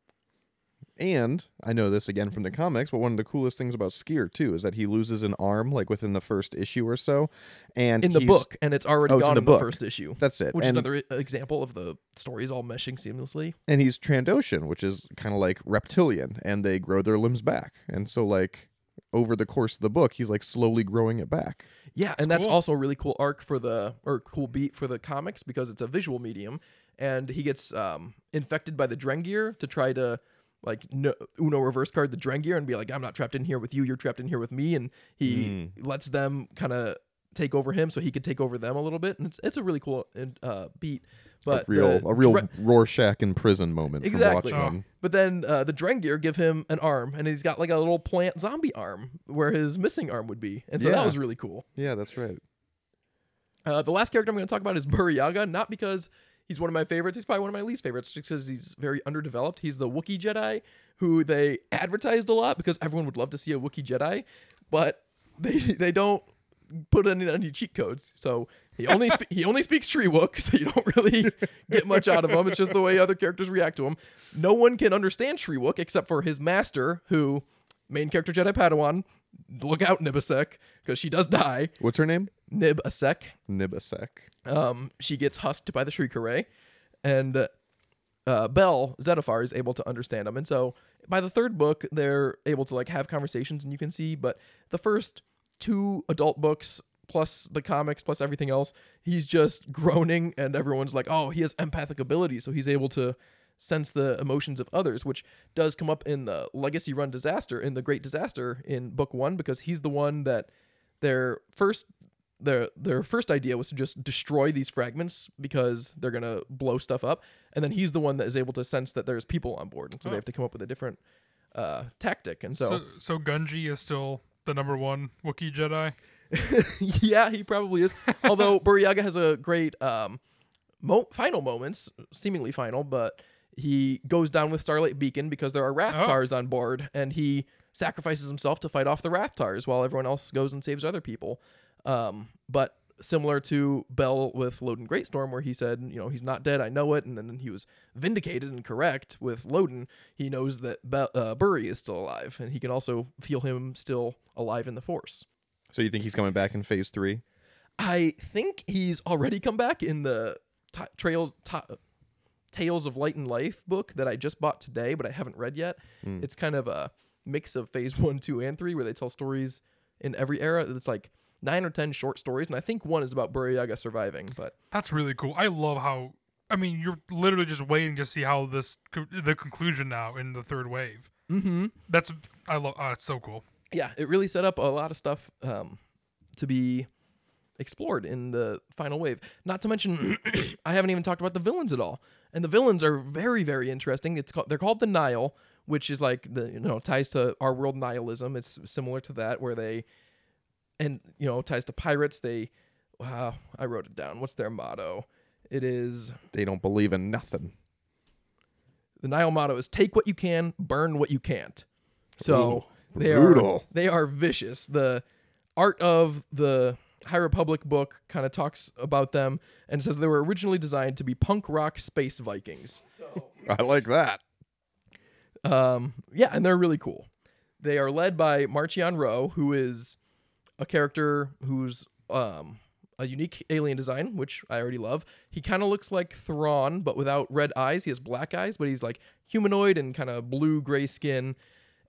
And I know this again from the comics, but one of the coolest things about Sskeer too is that he loses an arm like within the first issue or so. And In the he's- book, and it's already Oh, it's in gone the in the book. first issue. that's it. Which and, is another i- example of the stories all meshing seamlessly. and he's Trandoshan, which is kind of like reptilian, and they grow their limbs back. And so like over the course of the book, he's like slowly growing it back. Yeah, and that's cool. also a really cool arc for the or cool beat for the comics because it's a visual medium, and he gets um, infected by the Drengir to try to like no, Uno reverse card the Drengir and be like, I'm not trapped in here with you, you're trapped in here with me, and he lets them kind of take over him so he could take over them a little bit, and it's, it's a really cool uh, beat. But a real the a real Dre- Rorschach in prison moment Exactly. from Oh. but then uh, the Drengir give him an arm, and he's got like a little plant zombie arm where his missing arm would be, and so that was really cool. Yeah, that's right. Uh, the last character I'm going to talk about is Burryaga, not because he's one of my favorites. He's probably one of my least favorites, just because he's very underdeveloped. He's the Wookiee Jedi who they advertised a lot because everyone would love to see a Wookiee Jedi, but they they don't put any cheat codes. So he only spe- he only speaks Treewook, so you don't really get much out of him. It's just the way other characters react to him. No one can understand Treewook except for his master, who main character Jedi Padawan. Look out, Nib Assek, because she does die. What's her name? Nib Assek Nibasek. um, she gets husked by the Shrii Ka Rai, and uh, uh, Bell Zettifar is able to understand them. And so by the third book, they're able to like have conversations, and you can see. But the first two adult books plus the comics plus everything else, he's just groaning, and everyone's like, "Oh, he has empathic ability so he's able to." Sense the emotions of others which does come up in the legacy run disaster in the great disaster in book one because he's the one that their first their their first idea was to just destroy these fragments because they're gonna blow stuff up, and then he's the one that is able to sense that there's people on board, and so Oh. they have to come up with a different uh, tactic. And so, So, so Gungi is still the number one Wookiee Jedi. yeah, he probably is. Although Burryaga has a great um, mo- final moments, seemingly final, but he goes down with Starlight Beacon because there are Rathtars on board, and he sacrifices himself to fight off the Rathtars while everyone else goes and saves other people. Um, but similar to Bell with Loden Greatstorm, where he said, you know, he's not dead, I know it, and then he was vindicated and correct with Loden. He knows that Be- uh, Burry is still alive, and he can also feel him still alive in the Force. So you think he's coming back in phase three? I think he's already come back in the t- Trails t- Tales of Light and Life book that I just bought today, but I haven't read yet. It's kind of a mix of Phase One, Two, and Three, where they tell stories in every era. It's like nine or ten short stories, and I think one is about Burryaga surviving. But That's really cool. I love how. I mean, you're literally just waiting to see how this the conclusion now in the third wave. mm-hmm. That's I love. Uh, it's so cool. yeah, it really set up a lot of stuff um, to be explored in the final wave. Not to mention, I haven't even talked about the villains at all, and the villains are very, very interesting. It's called they're called the Nihil, which is like the you know ties to our world nihilism. It's similar to that where they, and you know ties to pirates. They, wow, I wrote it down. What's their motto? It is They don't believe in nothing. the Nihil motto is take what you can, burn what you can't. So Ooh, they brutal. are they are vicious. The art of the High Republic book kind of talks about them and says they were originally designed to be punk rock space Vikings. I like that. Um, yeah, and they're really cool. They are led by Marchion Ro, who is a character who's um, a unique alien design, which I already love. He kind of looks like Thrawn, but without red eyes. He has black eyes, but he's like humanoid and kind of blue gray skin.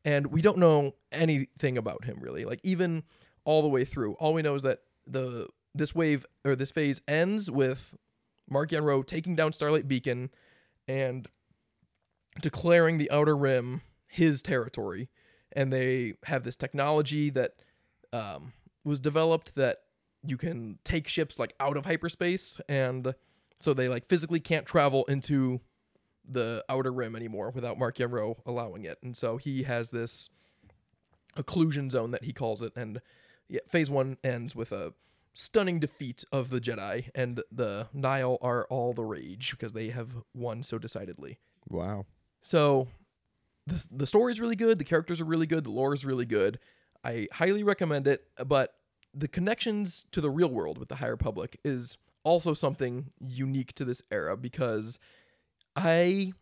And we don't know anything about him really. Like even all the way through, all we know is that the this wave or this phase ends with Marchion Ro taking down Starlight Beacon and declaring the Outer Rim his territory. And they have this technology that um, was developed that you can take ships like out of hyperspace, and so they like physically can't travel into the Outer Rim anymore without Marchion Ro allowing it. And so he has this occlusion zone that he calls it, and yeah, phase one ends with a stunning defeat of the Jedi, and the Nihil are all the rage because they have won so decidedly. Wow. So the the story is really good, the characters are really good, the lore is really good. I highly recommend it, but the connections to the real world with the High Republic is also something unique to this era because I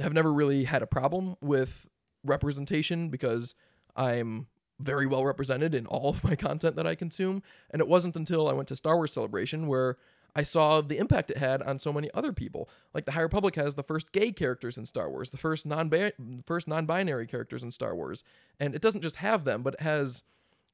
have never really had a problem with representation because I'm very well represented in all of my content that I consume. And it wasn't until I went to Star Wars Celebration where I saw the impact it had on so many other people. Like the High Republic has the first gay characters in Star Wars, the first non first non-binary characters in Star Wars, and it doesn't just have them, but it has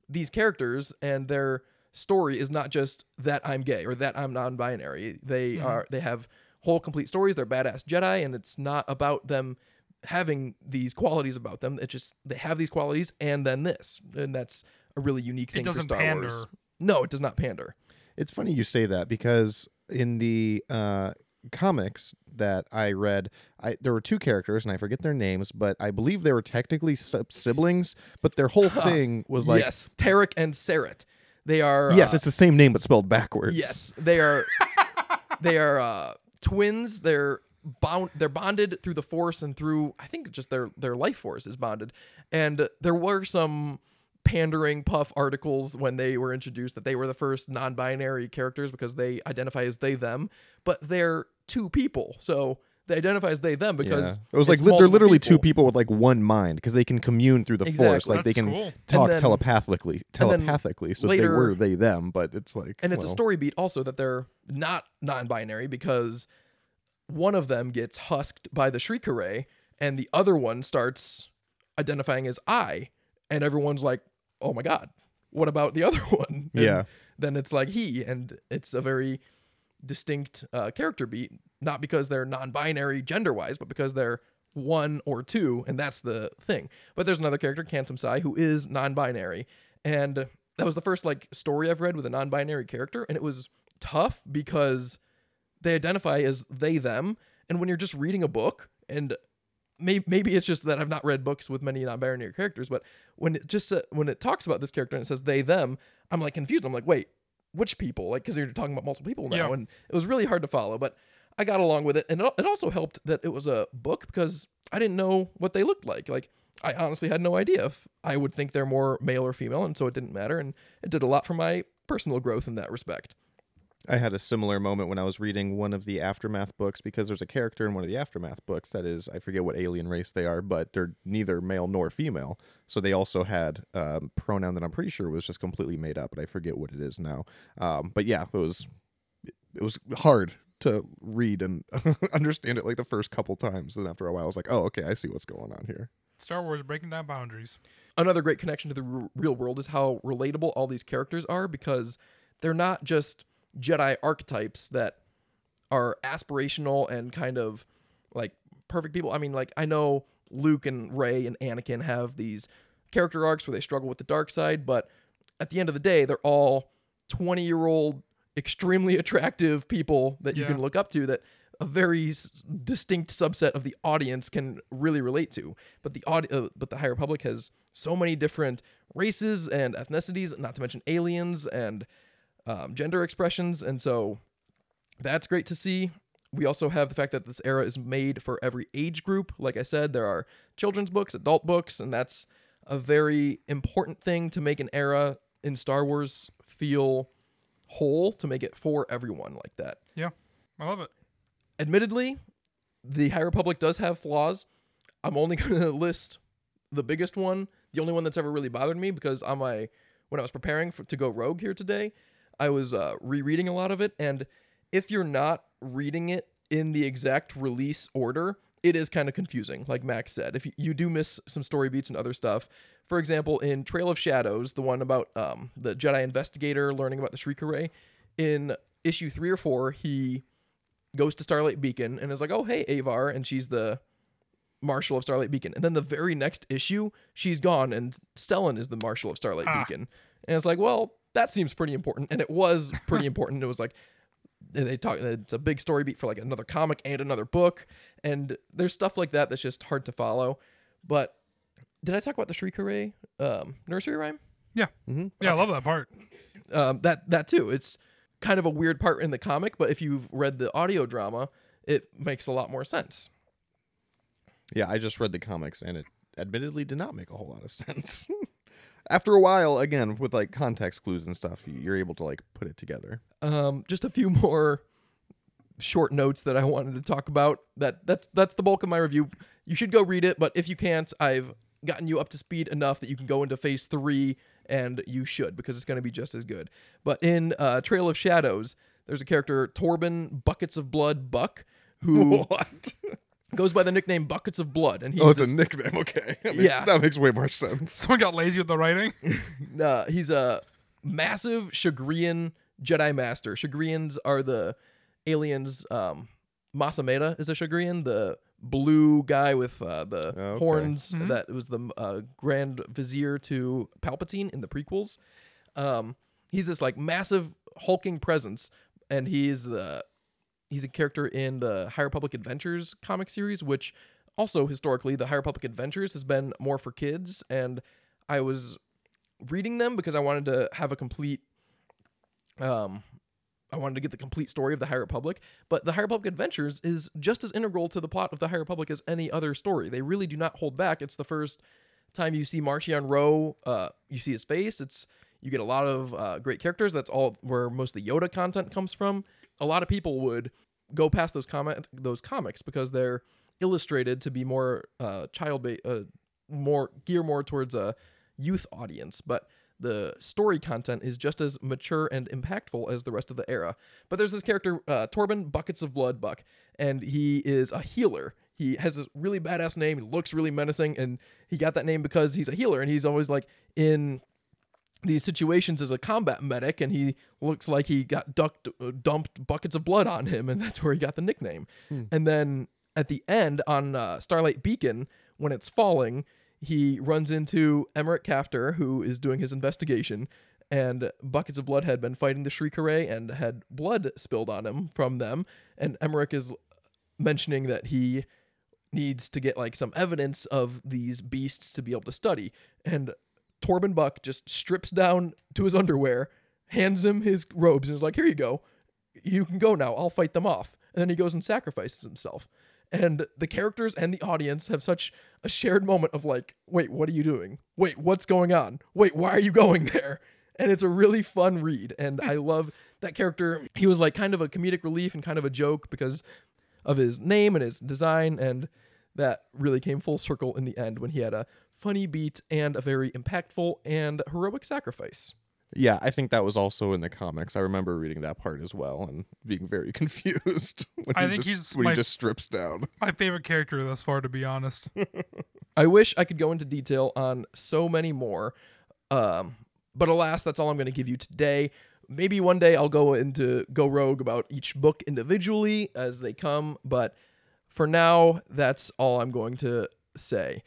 these characters and their story is not just that I'm gay or that I'm non-binary. They mm-hmm. are they have whole complete stories. They're badass Jedi, and it's not about them having these qualities about them. It just they have these qualities and then this, and that's a really unique thing doesn't for Star pander. Wars. No, it does not pander. It's funny you say that because in the uh, comics that I read, I there were two characters and I forget their names, but I believe they were technically siblings. But their whole thing was like, yes, Terec and Ceret. They are yes, uh, it's the same name but spelled backwards. Yes, they are. they are uh, twins. They're bound. They're bonded through the Force and through I think just their their life force is bonded. And there were some pandering puff articles when they were introduced that they were the first non-binary characters because they identify as they them, but they're two people. So they identify as they them because Yeah. It was like li- they're multiple literally two people with like one mind because they can commune through the force. Exactly. Like they can cool. talk then- telepathically. Telepathically. So they were they them, but it's like And it's a story beat also that they're not non-binary because one of them gets husked by the Shrii Ka Rai and the other one starts identifying as I and everyone's like, "Oh my god, what about the other one?" And Yeah. Then it's like he and it's a very distinct uh, character beat not because they're non-binary gender-wise, but because they're one or two and that's the thing. But there's another character, Kantam Sy, who is non-binary and that was the first like story I've read with a non-binary character and it was tough because they identify as they them. And when you're just reading a book and maybe, maybe it's just that I've not read books with many non-binary characters but when it just uh, when it talks about this character and it says they them I'm like confused. I'm like wait which people? Like because you're talking about multiple people now Yeah. and it was really hard to follow but I got along with it. And it it also helped that it was a book because I didn't know what they looked like. Like I honestly had no idea if I would think they're more male or female and so it didn't matter and it did a lot for my personal growth in that respect I had a similar moment when I was reading one of the aftermath books because there's a character in one of the aftermath books that is I forget what alien race they are, but they're neither male nor female. So they also had um, pronoun that I'm pretty sure was just completely made up, but I forget what it is now. Um, but yeah, it was it was hard to read and understand it like the first couple times. Then after a while, I was like, oh, okay, I see what's going on here. Star Wars breaking down boundaries. another great connection to the r- real world is how relatable all these characters are because they're not just Jedi archetypes that are aspirational and kind of like perfect people. I mean, like I know Luke and Rey and Anakin have these character arcs where they struggle with the dark side, but at the end of the day, they're all 20-year-old extremely attractive people that you Yeah. can look up to that a very s- distinct subset of the audience can really relate to. But the audi- uh, but the High Republic has so many different races and ethnicities, not to mention aliens and um, gender expressions, and so that's great to see. We also have the fact that this era is made for every age group. Like I said, there are children's books, adult books, and that's a very important thing to make an era in Star Wars feel whole, to make it for everyone like that Yeah, I love it. admittedly, the High Republic does have flaws. I'm only going to list the biggest one, the only one that's ever really bothered me because on my when I was preparing for, to go rogue here today, I was uh, rereading a lot of it, and if you're not reading it in the exact release order, it is kind of confusing. Like Max said, if you, you do miss some story beats and other stuff, for example, in Trail of Shadows, the one about um, the Jedi investigator learning about the Shrii Ka Rai, in issue three or four, he goes to Starlight Beacon and is like, "Oh, hey, Avar," and she's the marshal of Starlight Beacon. And then the very next issue, she's gone, and Stellan is the marshal of Starlight Ah. Beacon. And it's like, well, that seems pretty important, and it was pretty important. It was like and they talk. It's a big story beat for like another comic and another book, and there's stuff like that that's just hard to follow. But did I talk about the Shrii Ka Rai um, nursery rhyme? Yeah. mm-hmm. Yeah, I love that part. um, that that too. It's kind of a weird part in the comic, but if you've read the audio drama, it makes a lot more sense. Yeah, I just read the comics and it admittedly did not make a whole lot of sense. After a while, again, with like context clues and stuff, you- you're able to like put it together. Um, just a few more short notes that I wanted to talk about. That that's that's the bulk of my review. You should go read it, but if you can't, I've gotten you up to speed enough that you can go into phase three, and you should because it's going to be just as good. But in uh, Trail of Shadows, there's a character Torban Buckets of Blood Buck who What? Goes by the nickname Buckets of Blood, and he's Oh, it's this a nickname. Okay, that makes, Yeah. that makes way more sense. Someone got lazy with the writing. uh, he's a massive Shagrian Jedi Master. Shagrians are the aliens. Um, Mas Amedda is a Shagrian, the blue guy with uh, the Okay. horns Mhm. that was the uh, Grand Vizier to Palpatine in the prequels. Um, he's this like massive hulking presence, and he's the he's a character in the High Republic Adventures comic series, which also historically the High Republic Adventures has been more for kids, and I was reading them because I wanted to have a complete um I wanted to get the complete story of the High Republic, but the High Republic Adventures is just as integral to the plot of the High Republic as any other story. They really do not hold back. It's the first time you see Marchion Ro, uh, you see his face. It's you get a lot of uh, great characters. That's all where most of the Yoda content comes from. A lot of people would go past those comment those comics because they're illustrated to be more uh, child ba- uh, more gear more towards a youth audience, but the story content is just as mature and impactful as the rest of the era. But there's this character, uh, Torban Buckets of Blood Buck, and he is a healer. He has this really badass name. He looks really menacing, and he got that name because he's a healer, and he's always like in these situations as a combat medic, and he looks like he got ducked, uh, dumped buckets of blood on him, and that's where he got the nickname. And then at the end on uh, Starlight Beacon, when it's falling, he runs into Emerick Caphtor, who is doing his investigation, and buckets of blood had been fighting the Shrii Ka Rai and had blood spilled on him from them. And Emerick is mentioning that he needs to get like some evidence of these beasts to be able to study. And Torban Buck just strips down to his underwear, hands him his robes, and is like, "Here you go. You can go now. I'll fight them off." And then he goes and sacrifices himself. And the characters and the audience have such a shared moment of like, "Wait, what are you doing? Wait, what's going on? Wait, why are you going there?" And it's a really fun read, and I love that character. He was like kind of a comedic relief and kind of a joke because of his name and his design and that really came full circle in the end when he had a funny beat and a very impactful and heroic sacrifice. Yeah, I think that was also in the comics. I remember reading that part as well and being very confused when, I he, think just, he's when my- he just strips down. My favorite character thus far, to be honest. I wish I could go into detail on so many more, um, but alas, that's all I'm going to give you today. Maybe one day I'll go into Go Rogue about each book individually as they come, but for now, that's all I'm going to say.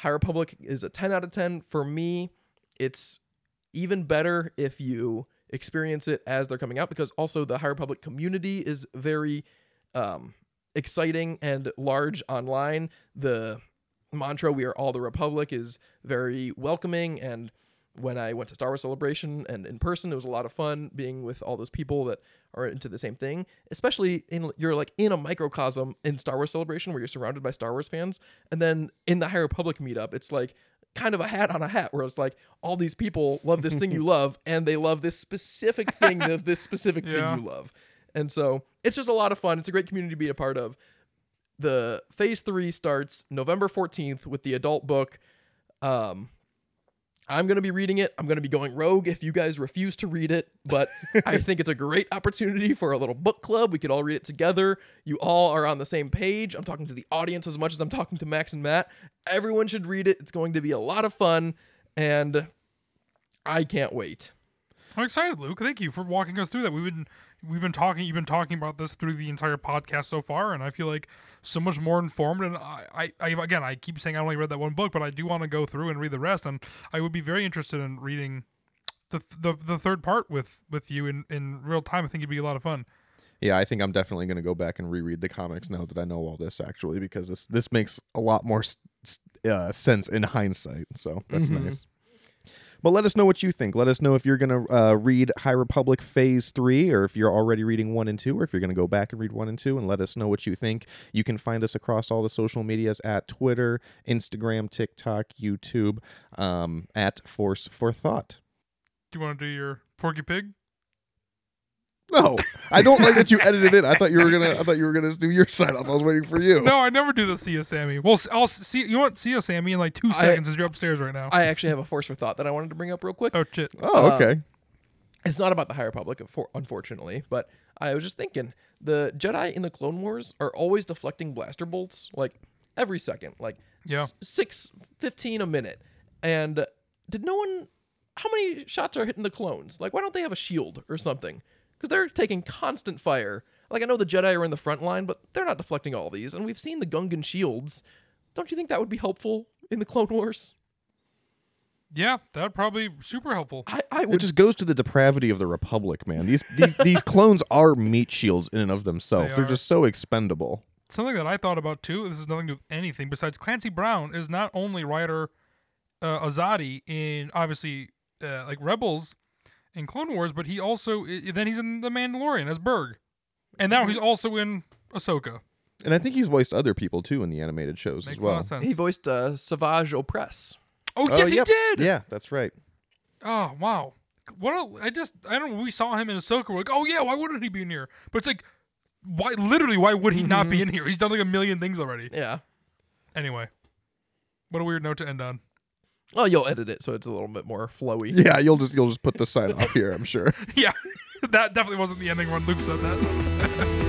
High Republic is a 10 out of 10 for me. It's even better if you experience it as they're coming out because also the High Republic community is very um, exciting and large online. The mantra "We are all the Republic" is very welcoming and when I went to Star Wars Celebration and in person, it was a lot of fun being with all those people that are into the same thing. Especially in you're like in a microcosm in Star Wars Celebration where you're surrounded by Star Wars fans, and then in the High Republic meetup, it's like kind of a hat on a hat where it's like all these people love this thing you love and they love this specific thing of this specific Yeah. thing you love. And so it's just a lot of fun. It's a great community to be a part of. The phase three starts November 14th with the adult book. Um, I'm going to be reading it. I'm going to be going rogue if you guys refuse to read it, but I think it's a great opportunity for a little book club. We could all read it together. You all are on the same page. I'm talking to the audience as much as I'm talking to Max and Matt. Everyone should read it. It's going to be a lot of fun, and I can't wait. I'm excited, Luke. Thank you for walking us through that. We've been we've been talking. You've been talking about this through the entire podcast so far, and I feel like so much more informed. And I, I, I again, I keep saying I only read that one book, but I do want to go through and read the rest. And I would be very interested in reading the the, the third part with with you in in real time. I think it'd be a lot of fun. Yeah, I think I'm definitely going to go back and reread the comics now that I know all this actually because this this makes a lot more s- s- uh, sense in hindsight. So that's Mhm. nice. But let us know what you think. Let us know if you're going to uh, read High Republic Phase 3 or if you're already reading 1 and 2 or if you're going to go back and read 1 and 2 and let us know what you think. You can find us across all the social medias at Twitter, Instagram, TikTok, YouTube, um, at Force for Thought. Do you want to do your Porky Pig? No, I don't like that you edited it. I thought you were gonna. I thought you were gonna do your sign off. I was waiting for you. No, I never do the see ya Sammy. Well, I'll see. You know what? See ya Sammy in like two I- seconds as you're upstairs right now. I actually have a force for thought that I wanted to bring up real quick. oh shit. Oh, Uh, okay. It's not about the High Republic, unfor- unfortunately, but I was just thinking the Jedi in the Clone Wars are always deflecting blaster bolts like every second, like Yeah. s- six, 15 a minute. And did no one, how many shots are hitting the clones? Like, why don't they have a shield or something? Because they're taking constant fire. Like, I know the Jedi are in the front line, but they're not deflecting all these. And we've seen the Gungan shields. Don't you think that would be helpful in the Clone Wars? Yeah, that would probably be super helpful. I, I It just goes to the depravity of the Republic, man. These these, these clones are meat shields in and of themselves. They They are are. just so expendable. Something that I thought about too. This is nothing to do with anything besides Clancy Brown is not only Ryder uh, Azadi in obviously uh, like Rebels and Clone Wars, but he also then he's in The Mandalorian as Burg, and now he's also in Ahsoka. And I think he's voiced other people too in the animated shows Makes as a lot well. of sense. He voiced uh, Savage Opress. oh Oh, yes, yep. he did. Yeah, that's right. Oh wow. What a, I just I don't know. We saw him in Ahsoka. We're like, oh yeah, why wouldn't he be in here? But it's like, why? Literally, why would he not be in here? He's done like a million things already. Yeah. Anyway, what a weird note to end on. Oh, you'll edit it so it's a little bit more flowy. Yeah, you'll just you'll just put the sign off here, I'm sure. yeah, that definitely wasn't the ending when Luke said that.